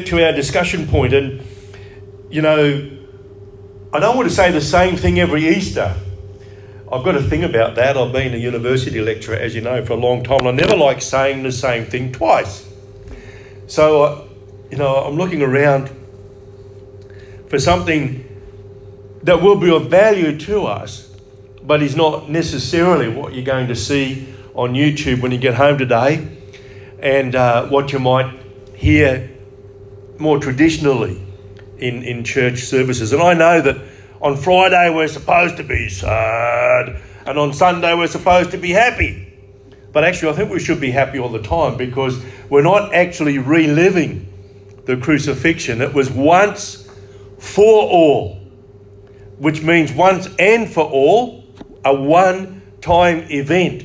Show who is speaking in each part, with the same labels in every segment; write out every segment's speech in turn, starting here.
Speaker 1: to our discussion point, and you know, I don't want to say the same thing every Easter. I've got to think about that. I've been a university lecturer, as you know, for a long time. And I never like saying the same thing twice. So, uh, you know, I'm looking around for something that will be of value to us, but is not necessarily what you're going to see on YouTube when you get home today and uh, what you might hear more traditionally in, in church services. And I know that on Friday we're supposed to be sad, and on Sunday we're supposed to be happy. But actually, I think we should be happy all the time because we're not actually reliving the crucifixion. It was once for all, which means once and for all, a one time event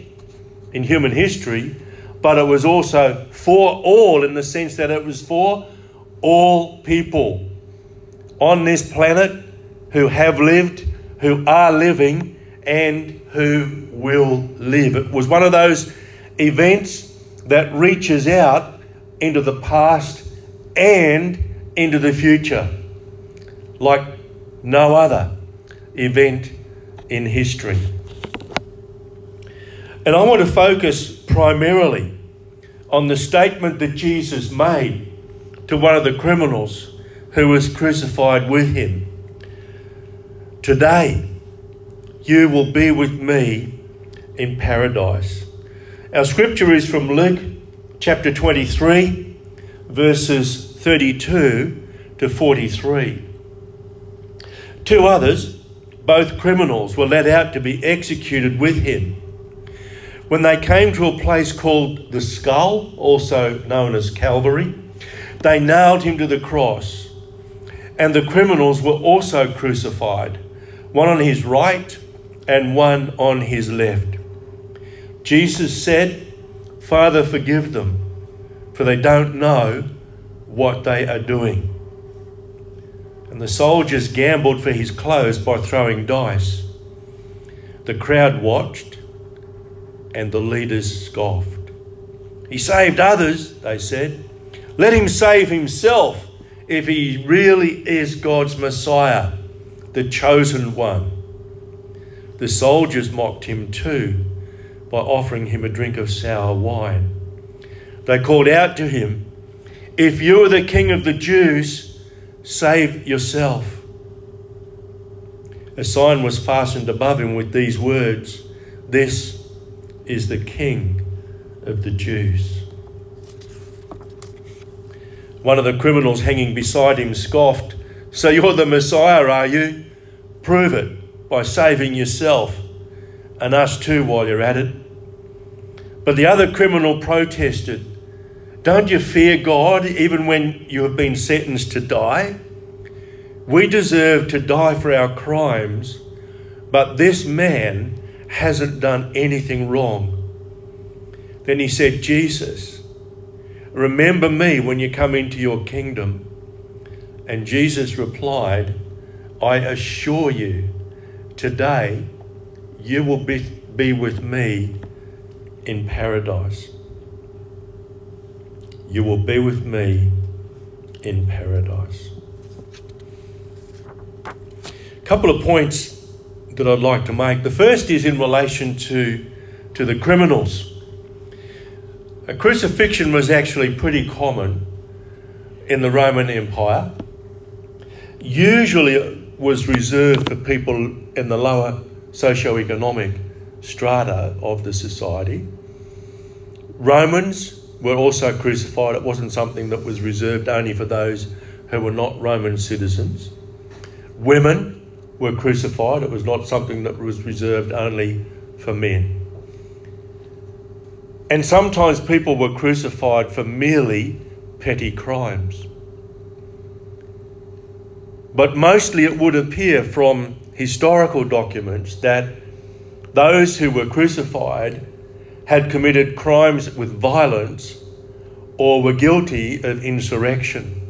Speaker 1: in human history, but it was also for all in the sense that it was for all people on this planet who have lived, who are living, and who will live. It was one of those events that reaches out into the past and into the future, like no other event in history. And I want to focus primarily on the statement that Jesus made to one of the criminals who was crucified with him. Today, you will be with me in paradise. Our scripture is from Luke chapter 23, verses 32 to 43. Two others, both criminals, were led out to be executed with him. When they came to a place called the skull, also known as Calvary, they nailed him to the cross and the criminals were also crucified, one on his right and one on his left. Jesus said, Father, forgive them, for they don't know what they are doing. And the soldiers gambled for his clothes by throwing dice. The crowd watched, and the leaders scoffed. He saved others, they said. Let him save himself if he really is God's Messiah, the chosen one. The soldiers mocked him too by offering him a drink of sour wine. They called out to him, If you are the king of the Jews, save yourself. A sign was fastened above him with these words This is the king of the Jews. One of the criminals hanging beside him scoffed, So you're the Messiah, are you? Prove it by saving yourself and us too while you're at it. But the other criminal protested, Don't you fear God even when you have been sentenced to die? We deserve to die for our crimes, but this man hasn't done anything wrong. Then he said, Jesus, Remember me when you come into your kingdom. And Jesus replied, I assure you, today you will be, be with me in paradise. You will be with me in paradise. A couple of points that I'd like to make. The first is in relation to, to the criminals. A crucifixion was actually pretty common in the Roman Empire. Usually it was reserved for people in the lower socio-economic strata of the society. Romans were also crucified. It wasn't something that was reserved only for those who were not Roman citizens. Women were crucified. It was not something that was reserved only for men. And sometimes people were crucified for merely petty crimes. But mostly it would appear from historical documents that those who were crucified had committed crimes with violence or were guilty of insurrection.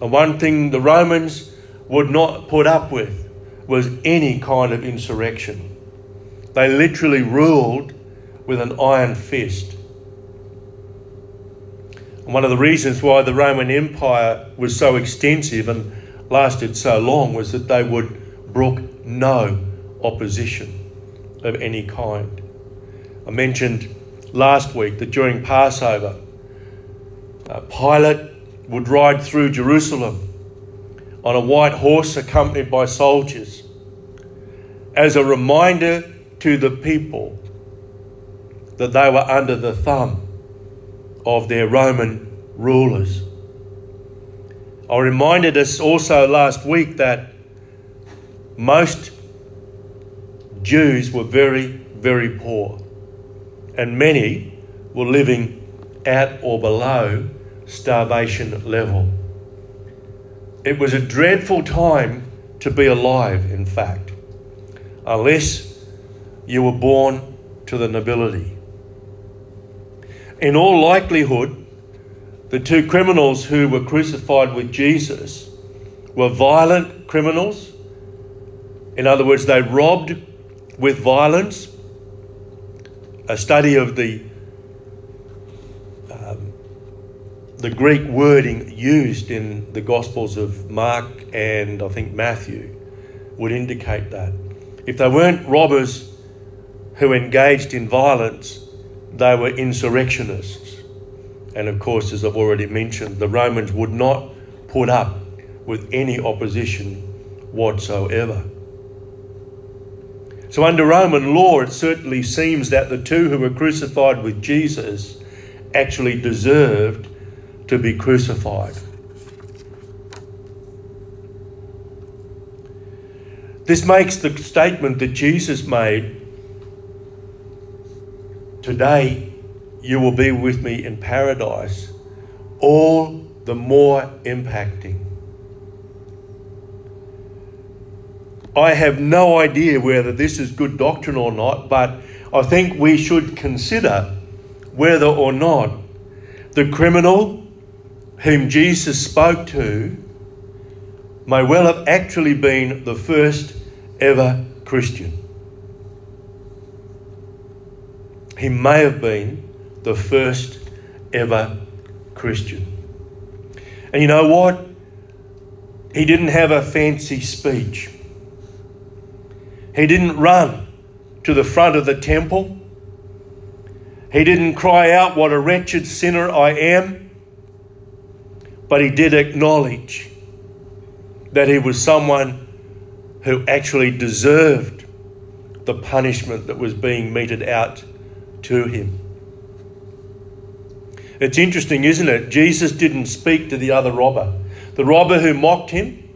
Speaker 1: And one thing the Romans would not put up with was any kind of insurrection. They literally ruled with an iron fist. And one of the reasons why the Roman Empire was so extensive and lasted so long was that they would brook no opposition of any kind. I mentioned last week that during Passover, uh, Pilate would ride through Jerusalem on a white horse accompanied by soldiers as a reminder to the people that they were under the thumb of their Roman rulers. I reminded us also last week that most Jews were very, very poor, and many were living at or below starvation level. It was a dreadful time to be alive, in fact, unless you were born to the nobility. In all likelihood, the two criminals who were crucified with Jesus were violent criminals. In other words, they robbed with violence. A study of the um, the Greek wording used in the Gospels of Mark and I think Matthew would indicate that. If they weren't robbers who engaged in violence, they were insurrectionists. And of course, as I've already mentioned, the Romans would not put up with any opposition whatsoever. So, under Roman law, it certainly seems that the two who were crucified with Jesus actually deserved to be crucified. This makes the statement that Jesus made Today you will be with me in paradise, all the more impacting. I have no idea whether this is good doctrine or not, but I think we should consider whether or not the criminal whom Jesus spoke to may well have actually been the first ever Christian. He may have been the first ever Christian. And you know what? He didn't have a fancy speech. He didn't run to the front of the temple. He didn't cry out, What a wretched sinner I am. But he did acknowledge that he was someone who actually deserved the punishment that was being meted out to him. It's interesting, isn't it? Jesus didn't speak to the other robber. The robber who mocked him,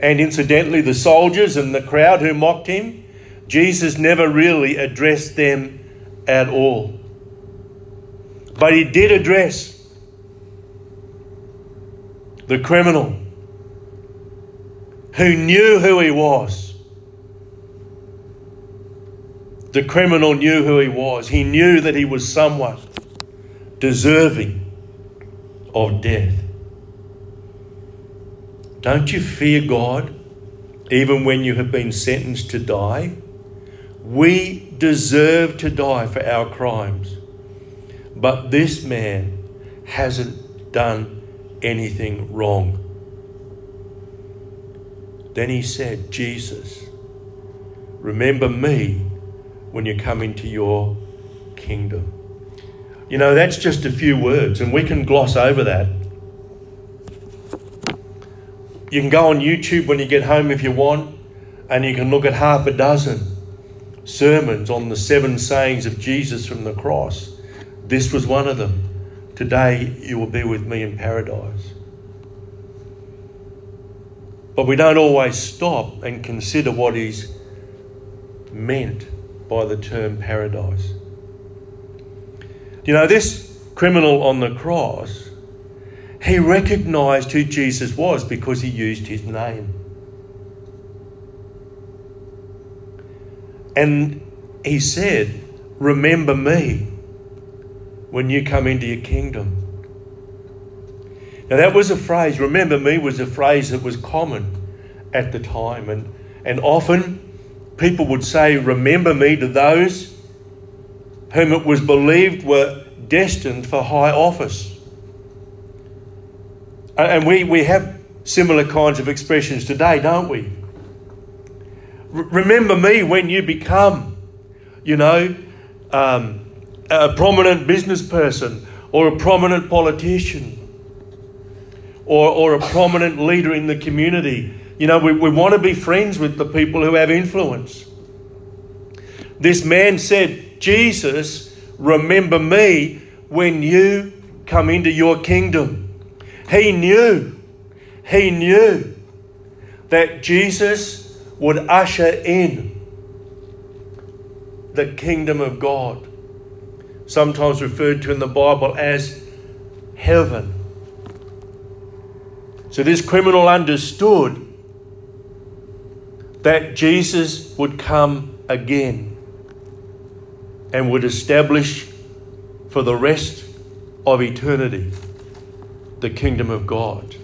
Speaker 1: and incidentally, the soldiers and the crowd who mocked him, Jesus never really addressed them at all. But he did address the criminal who knew who he was the criminal knew who he was. He knew that he was someone deserving of death. Don't you fear God even when you have been sentenced to die? We deserve to die for our crimes. But this man hasn't done anything wrong. Then he said, Jesus, remember me when you come into your kingdom. You know, that's just a few words, and we can gloss over that. You can go on YouTube when you get home if you want, and you can look at half a dozen sermons on the seven sayings of Jesus from the cross. This was one of them. Today you will be with me in paradise. But we don't always stop and consider what he's meant by the term paradise. You know, this criminal on the cross, he recognized who Jesus was because he used his name. And he said, Remember me when you come into your kingdom. Now, that was a phrase, remember me was a phrase that was common at the time. And, and often people would say, Remember me to those whom it was believed were destined for high office. And we, we have similar kinds of expressions today, don't we? Remember me when you become, you know, um, a prominent business person or a prominent politician or, or a prominent leader in the community. You know, we, we want to be friends with the people who have influence. This man said, Jesus, remember me when you come into your kingdom. He knew, he knew that Jesus would usher in the kingdom of God, sometimes referred to in the Bible as heaven. So this criminal understood that Jesus would come again and would establish for the rest of eternity the kingdom of God.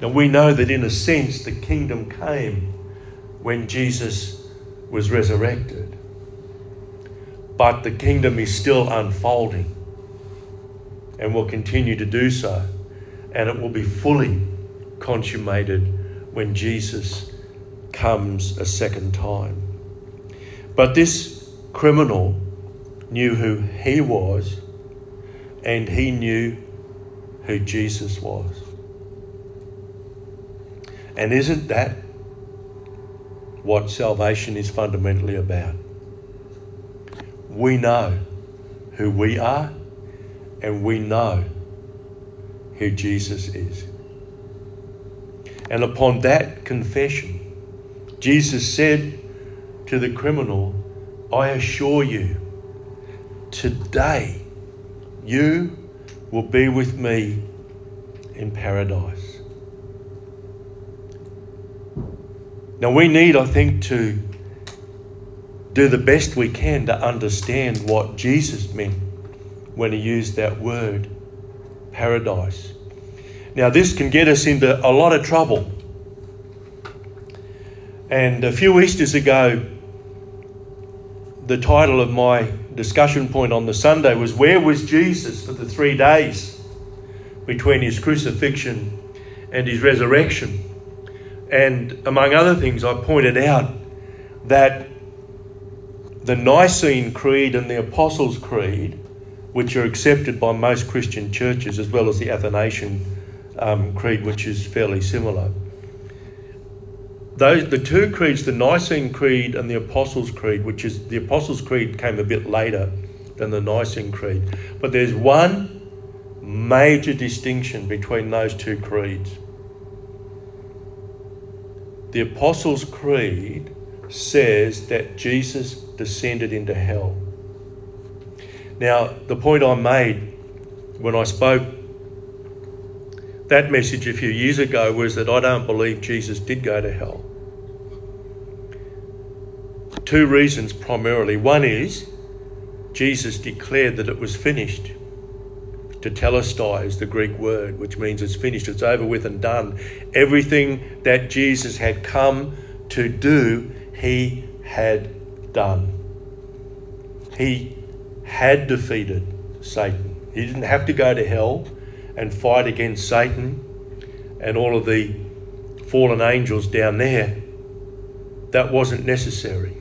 Speaker 1: And we know that in a sense the kingdom came when Jesus was resurrected. But the kingdom is still unfolding and will continue to do so and it will be fully consummated when Jesus comes a second time. But this criminal knew who he was and he knew who Jesus was. And isn't that what salvation is fundamentally about? We know who we are and we know who Jesus is. And upon that confession, Jesus said to the criminal, I assure you, today you will be with me in paradise. Now, we need, I think, to do the best we can to understand what Jesus meant when he used that word paradise. Now, this can get us into a lot of trouble. And a few Easters ago, the title of my discussion point on the Sunday was Where was Jesus for the three days between his crucifixion and his resurrection? And among other things, I pointed out that the Nicene Creed and the Apostles' Creed which are accepted by most Christian churches, as well as the Athanasian um, Creed, which is fairly similar. Those, the two creeds, the Nicene Creed and the Apostles' Creed, which is the Apostles' Creed came a bit later than the Nicene Creed, but there's one major distinction between those two creeds. The Apostles' Creed says that Jesus descended into hell. Now, the point I made when I spoke that message a few years ago was that I don't believe Jesus did go to hell. Two reasons primarily. One is Jesus declared that it was finished. Tetelestai is the Greek word, which means it's finished, it's over with and done. Everything that Jesus had come to do, he had done. He had defeated Satan. He didn't have to go to hell and fight against Satan and all of the fallen angels down there. That wasn't necessary.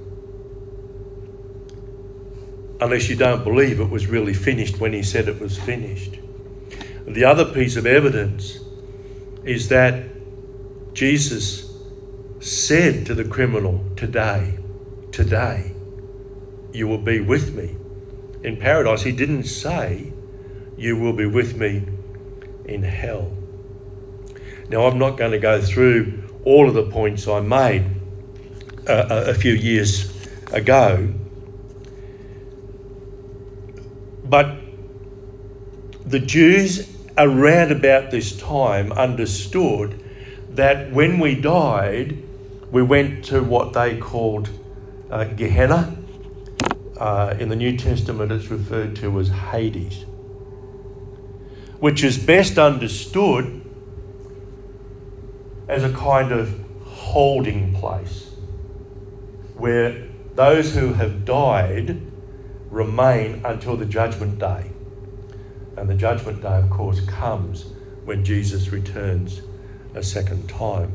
Speaker 1: Unless you don't believe it was really finished when he said it was finished. The other piece of evidence is that Jesus said to the criminal, Today, today, you will be with me in paradise. He didn't say, You will be with me in hell. Now, I'm not going to go through all of the points I made uh, a few years ago, but the Jews around about this time understood that when we died, we went to what they called uh, Gehenna, uh, in the New Testament it's referred to as Hades, which is best understood as a kind of holding place where those who have died remain until the judgment day. And the judgment day, of course, comes when Jesus returns a second time.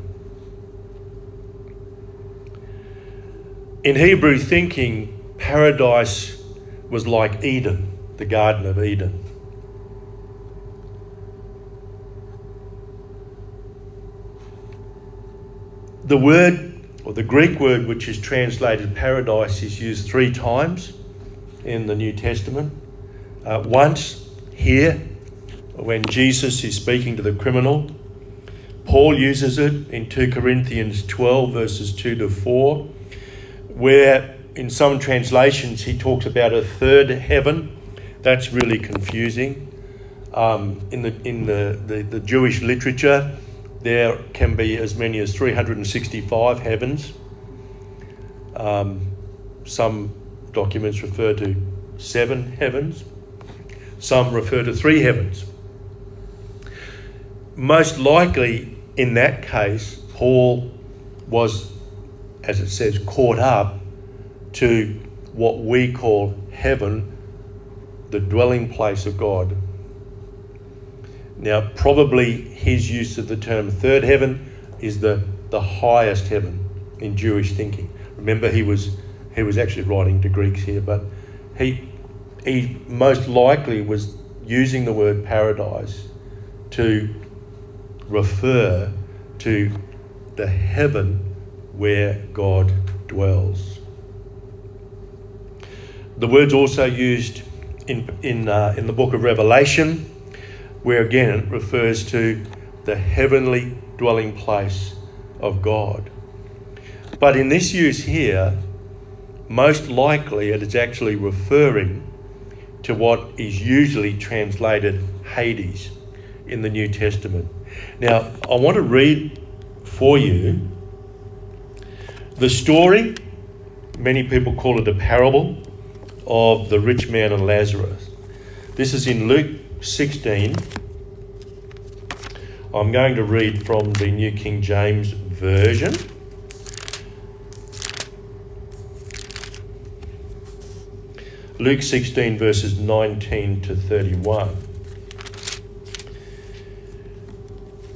Speaker 1: In Hebrew thinking, paradise was like Eden, the Garden of Eden. The word, or the Greek word which is translated paradise, is used three times in the New Testament. Uh, once here, when Jesus is speaking to the criminal, Paul uses it in 2 Corinthians 12, verses 2 to 4, where in some translations he talks about a third heaven. That's really confusing. Um, in the, in the, the, the Jewish literature, there can be as many as 365 heavens. Um, some documents refer to seven heavens, some refer to three heavens. Most likely, in that case, Paul was, as it says, caught up to what we call heaven, the dwelling place of God. Now, probably his use of the term third heaven is the, the highest heaven in Jewish thinking. Remember, he was he was actually writing to Greeks here, but he he most likely was using the word paradise to refer to the heaven where God dwells. The word's also used in, in, uh, in the book of Revelation where again it refers to the heavenly dwelling place of God. But in this use here, most likely it is actually referring to what is usually translated Hades in the New Testament. Now, I want to read for you the story, many people call it a parable, of the rich man and Lazarus. This is in Luke 16. I'm going to read from the New King James Version. Luke 16, verses 19 to 31.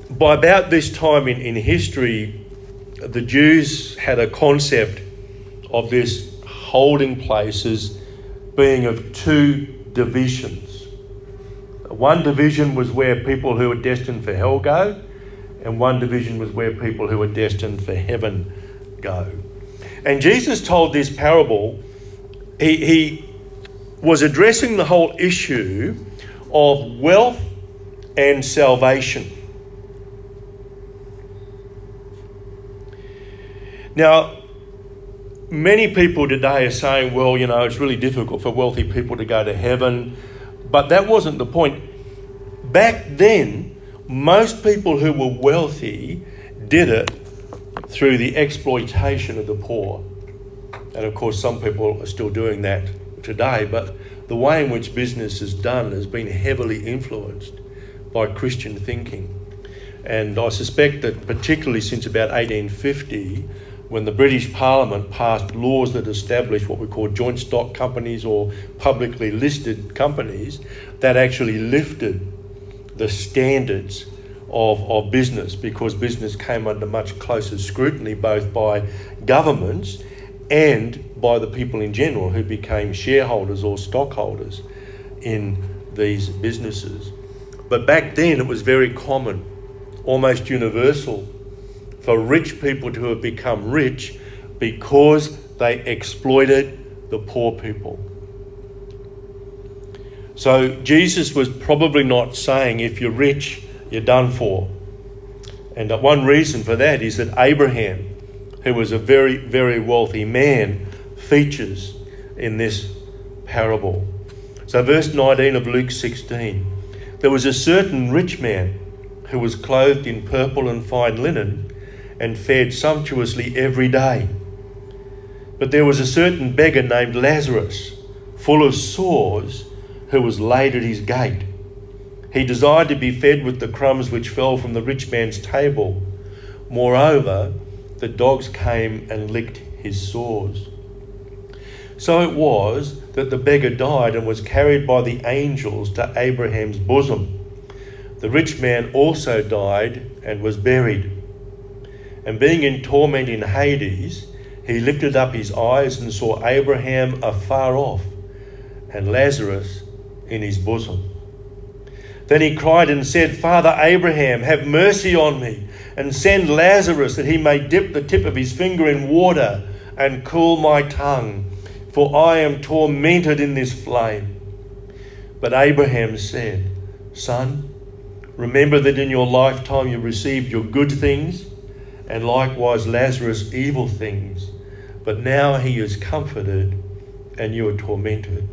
Speaker 1: By about this time in, in history, the Jews had a concept of this holding places being of two divisions one division was where people who were destined for hell go, and one division was where people who were destined for heaven go. And Jesus told this parable, he, he was addressing the whole issue of wealth and salvation. Now, many people today are saying, well, you know, it's really difficult for wealthy people to go to heaven. But that wasn't the point. Back then, most people who were wealthy did it through the exploitation of the poor. And of course, some people are still doing that today, but the way in which business is done has been heavily influenced by Christian thinking. And I suspect that, particularly since about 1850, when the British Parliament passed laws that established what we call joint stock companies or publicly listed companies, that actually lifted the standards of, of business because business came under much closer scrutiny both by governments and by the people in general who became shareholders or stockholders in these businesses. But back then it was very common, almost universal for rich people to have become rich because they exploited the poor people. So Jesus was probably not saying, if you're rich, you're done for. And one reason for that is that Abraham, who was a very, very wealthy man, features in this parable. So, verse 19 of Luke 16 there was a certain rich man who was clothed in purple and fine linen and fed sumptuously every day. But there was a certain beggar named Lazarus, full of sores, who was laid at his gate. He desired to be fed with the crumbs which fell from the rich man's table. Moreover, the dogs came and licked his sores. So it was that the beggar died and was carried by the angels to Abraham's bosom. the rich man also died and was buried. And being in torment in Hades, he lifted up his eyes and saw Abraham afar off and Lazarus in his bosom. Then he cried and said, Father Abraham, have mercy on me, and send Lazarus that he may dip the tip of his finger in water and cool my tongue, for I am tormented in this flame. But Abraham said, Son, remember that in your lifetime you received your good things, and likewise Lazarus evil things. But now he is comforted, and you are tormented.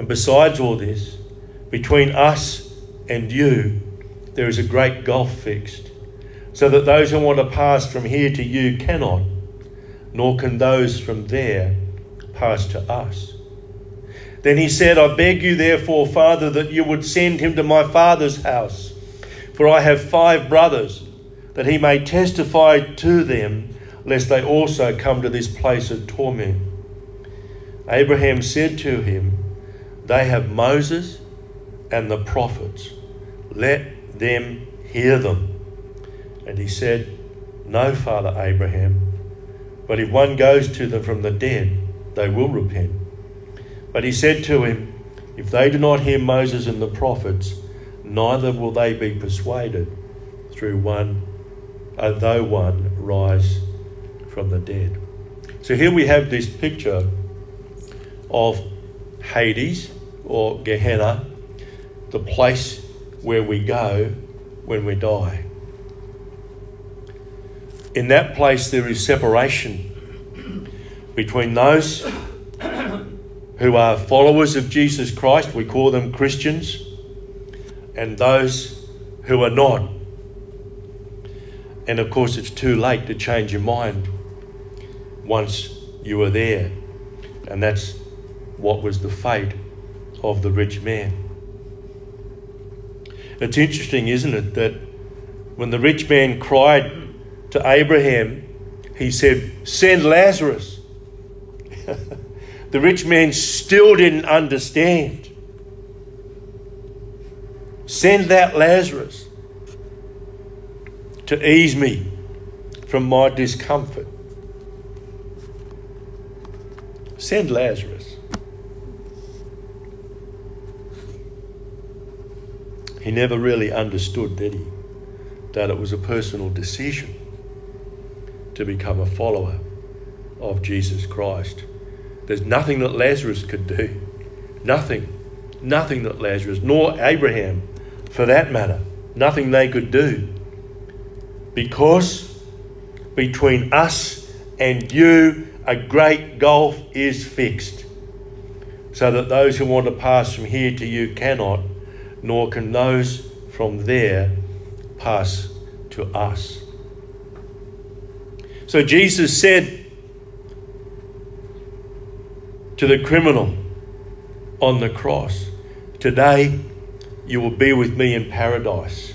Speaker 1: And besides all this, between us and you, there is a great gulf fixed, so that those who want to pass from here to you cannot, nor can those from there pass to us. Then he said, I beg you, therefore, Father, that you would send him to my father's house, for I have five brothers, that he may testify to them, lest they also come to this place of torment. Abraham said to him, They have Moses and the prophets. Let them hear them. And he said, No, Father Abraham, but if one goes to them from the dead, they will repent. But he said to him, If they do not hear Moses and the prophets, neither will they be persuaded through one, uh, though one rise from the dead. So here we have this picture of Hades or Gehenna, the place where we go when we die. In that place, there is separation between those who are followers of Jesus Christ, we call them Christians, and those who are not. And of course, it's too late to change your mind once you are there. And that's what was the fate of the rich man. It's interesting, isn't it, that when the rich man cried to Abraham, he said, Send Lazarus. The rich man still didn't understand. Send that Lazarus to ease me from my discomfort. Send Lazarus. He never really understood, did he, that it was a personal decision to become a follower of Jesus Christ. There's nothing that Lazarus could do. Nothing. Nothing that Lazarus, nor Abraham for that matter, nothing they could do. Because between us and you, a great gulf is fixed, so that those who want to pass from here to you cannot, nor can those from there pass to us. So Jesus said, to the criminal on the cross. Today, you will be with me in paradise.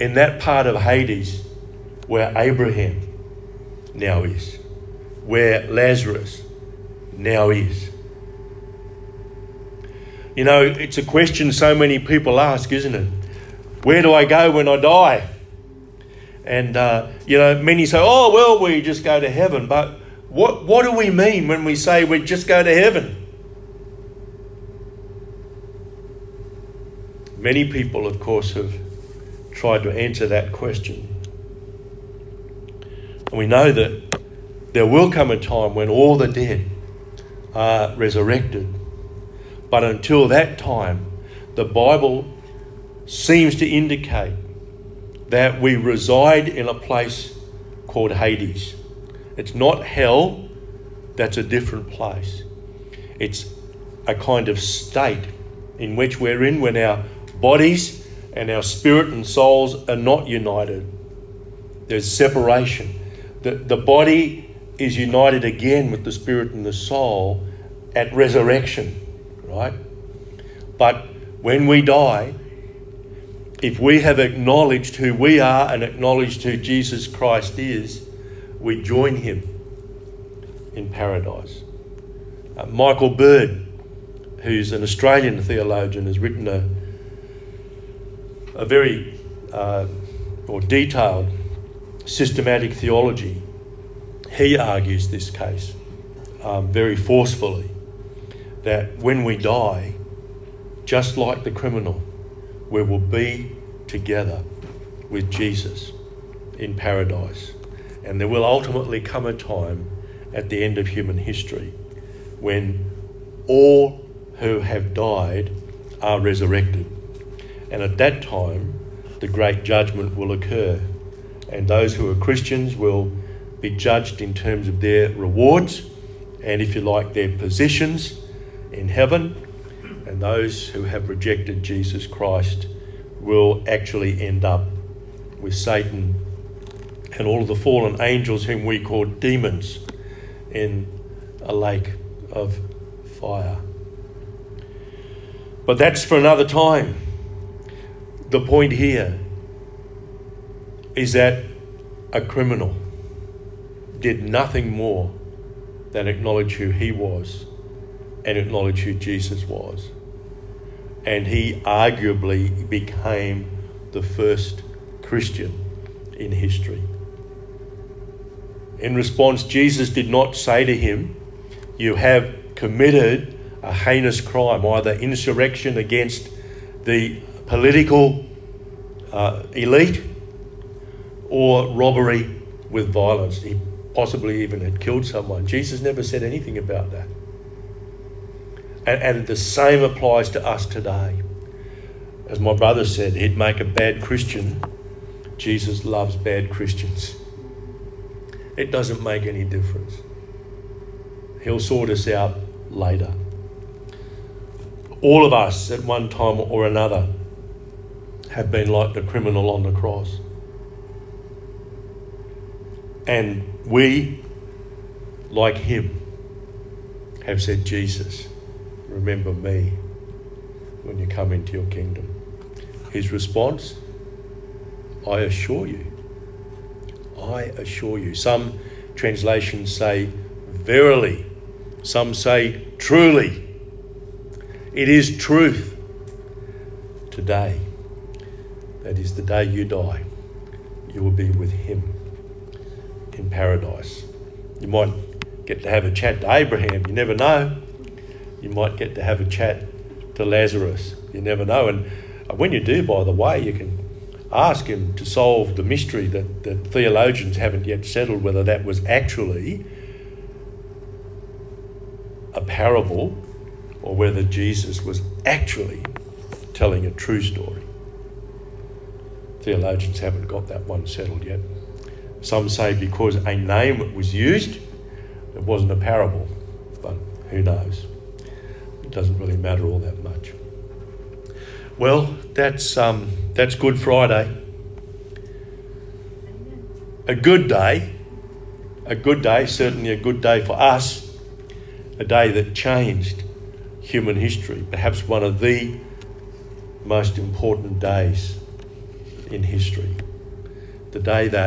Speaker 1: In that part of Hades where Abraham now is, where Lazarus now is. You know, it's a question so many people ask, isn't it? Where do I go when I die? And, uh, you know, many say, oh, well, we just go to heaven. But what, what do we mean when we say we just go to heaven? Many people, of course, have tried to answer that question. And we know that there will come a time when all the dead are resurrected. But until that time, the Bible seems to indicate that we reside in a place called Hades. It's not hell, that's a different place. It's a kind of state in which we're in when our bodies and our spirit and souls are not united. There's separation. The, the body is united again with the spirit and the soul at resurrection, right? But when we die, if we have acknowledged who we are and acknowledged who Jesus Christ is, we join him in paradise. Uh, Michael Bird, who's an Australian theologian, has written a, a very uh, or detailed systematic theology, he argues this case um, very forcefully that when we die, just like the criminal, we will be together with Jesus in paradise. And there will ultimately come a time at the end of human history when all who have died are resurrected. And at that time, the great judgment will occur. And those who are Christians will be judged in terms of their rewards and, if you like, their positions in heaven. And those who have rejected Jesus Christ will actually end up with Satan and all of the fallen angels, whom we call demons, in a lake of fire. But that's for another time. The point here is that a criminal did nothing more than acknowledge who he was and acknowledge who Jesus was. And he arguably became the first Christian in history. In response, Jesus did not say to him, You have committed a heinous crime, either insurrection against the political uh, elite or robbery with violence. He possibly even had killed someone. Jesus never said anything about that. And, and the same applies to us today. As my brother said, he'd make a bad Christian. Jesus loves bad Christians. It doesn't make any difference. He'll sort us out later. All of us, at one time or another, have been like the criminal on the cross. And we, like him, have said, Jesus, remember me when you come into your kingdom. His response, I assure you. I assure you. Some translations say, verily. Some say, truly. It is truth. Today, that is the day you die, you will be with Him in paradise. You might get to have a chat to Abraham, you never know. You might get to have a chat to Lazarus, you never know. And when you do, by the way, you can ask him to solve the mystery that, that theologians haven't yet settled whether that was actually a parable or whether Jesus was actually telling a true story. Theologians haven't got that one settled yet. Some say because a name was used, it wasn't a parable, but who knows? Doesn't really matter all that much. Well, that's um, that's Good Friday. A good day, a good day, certainly a good day for us, a day that changed human history, perhaps one of the most important days in history. The day that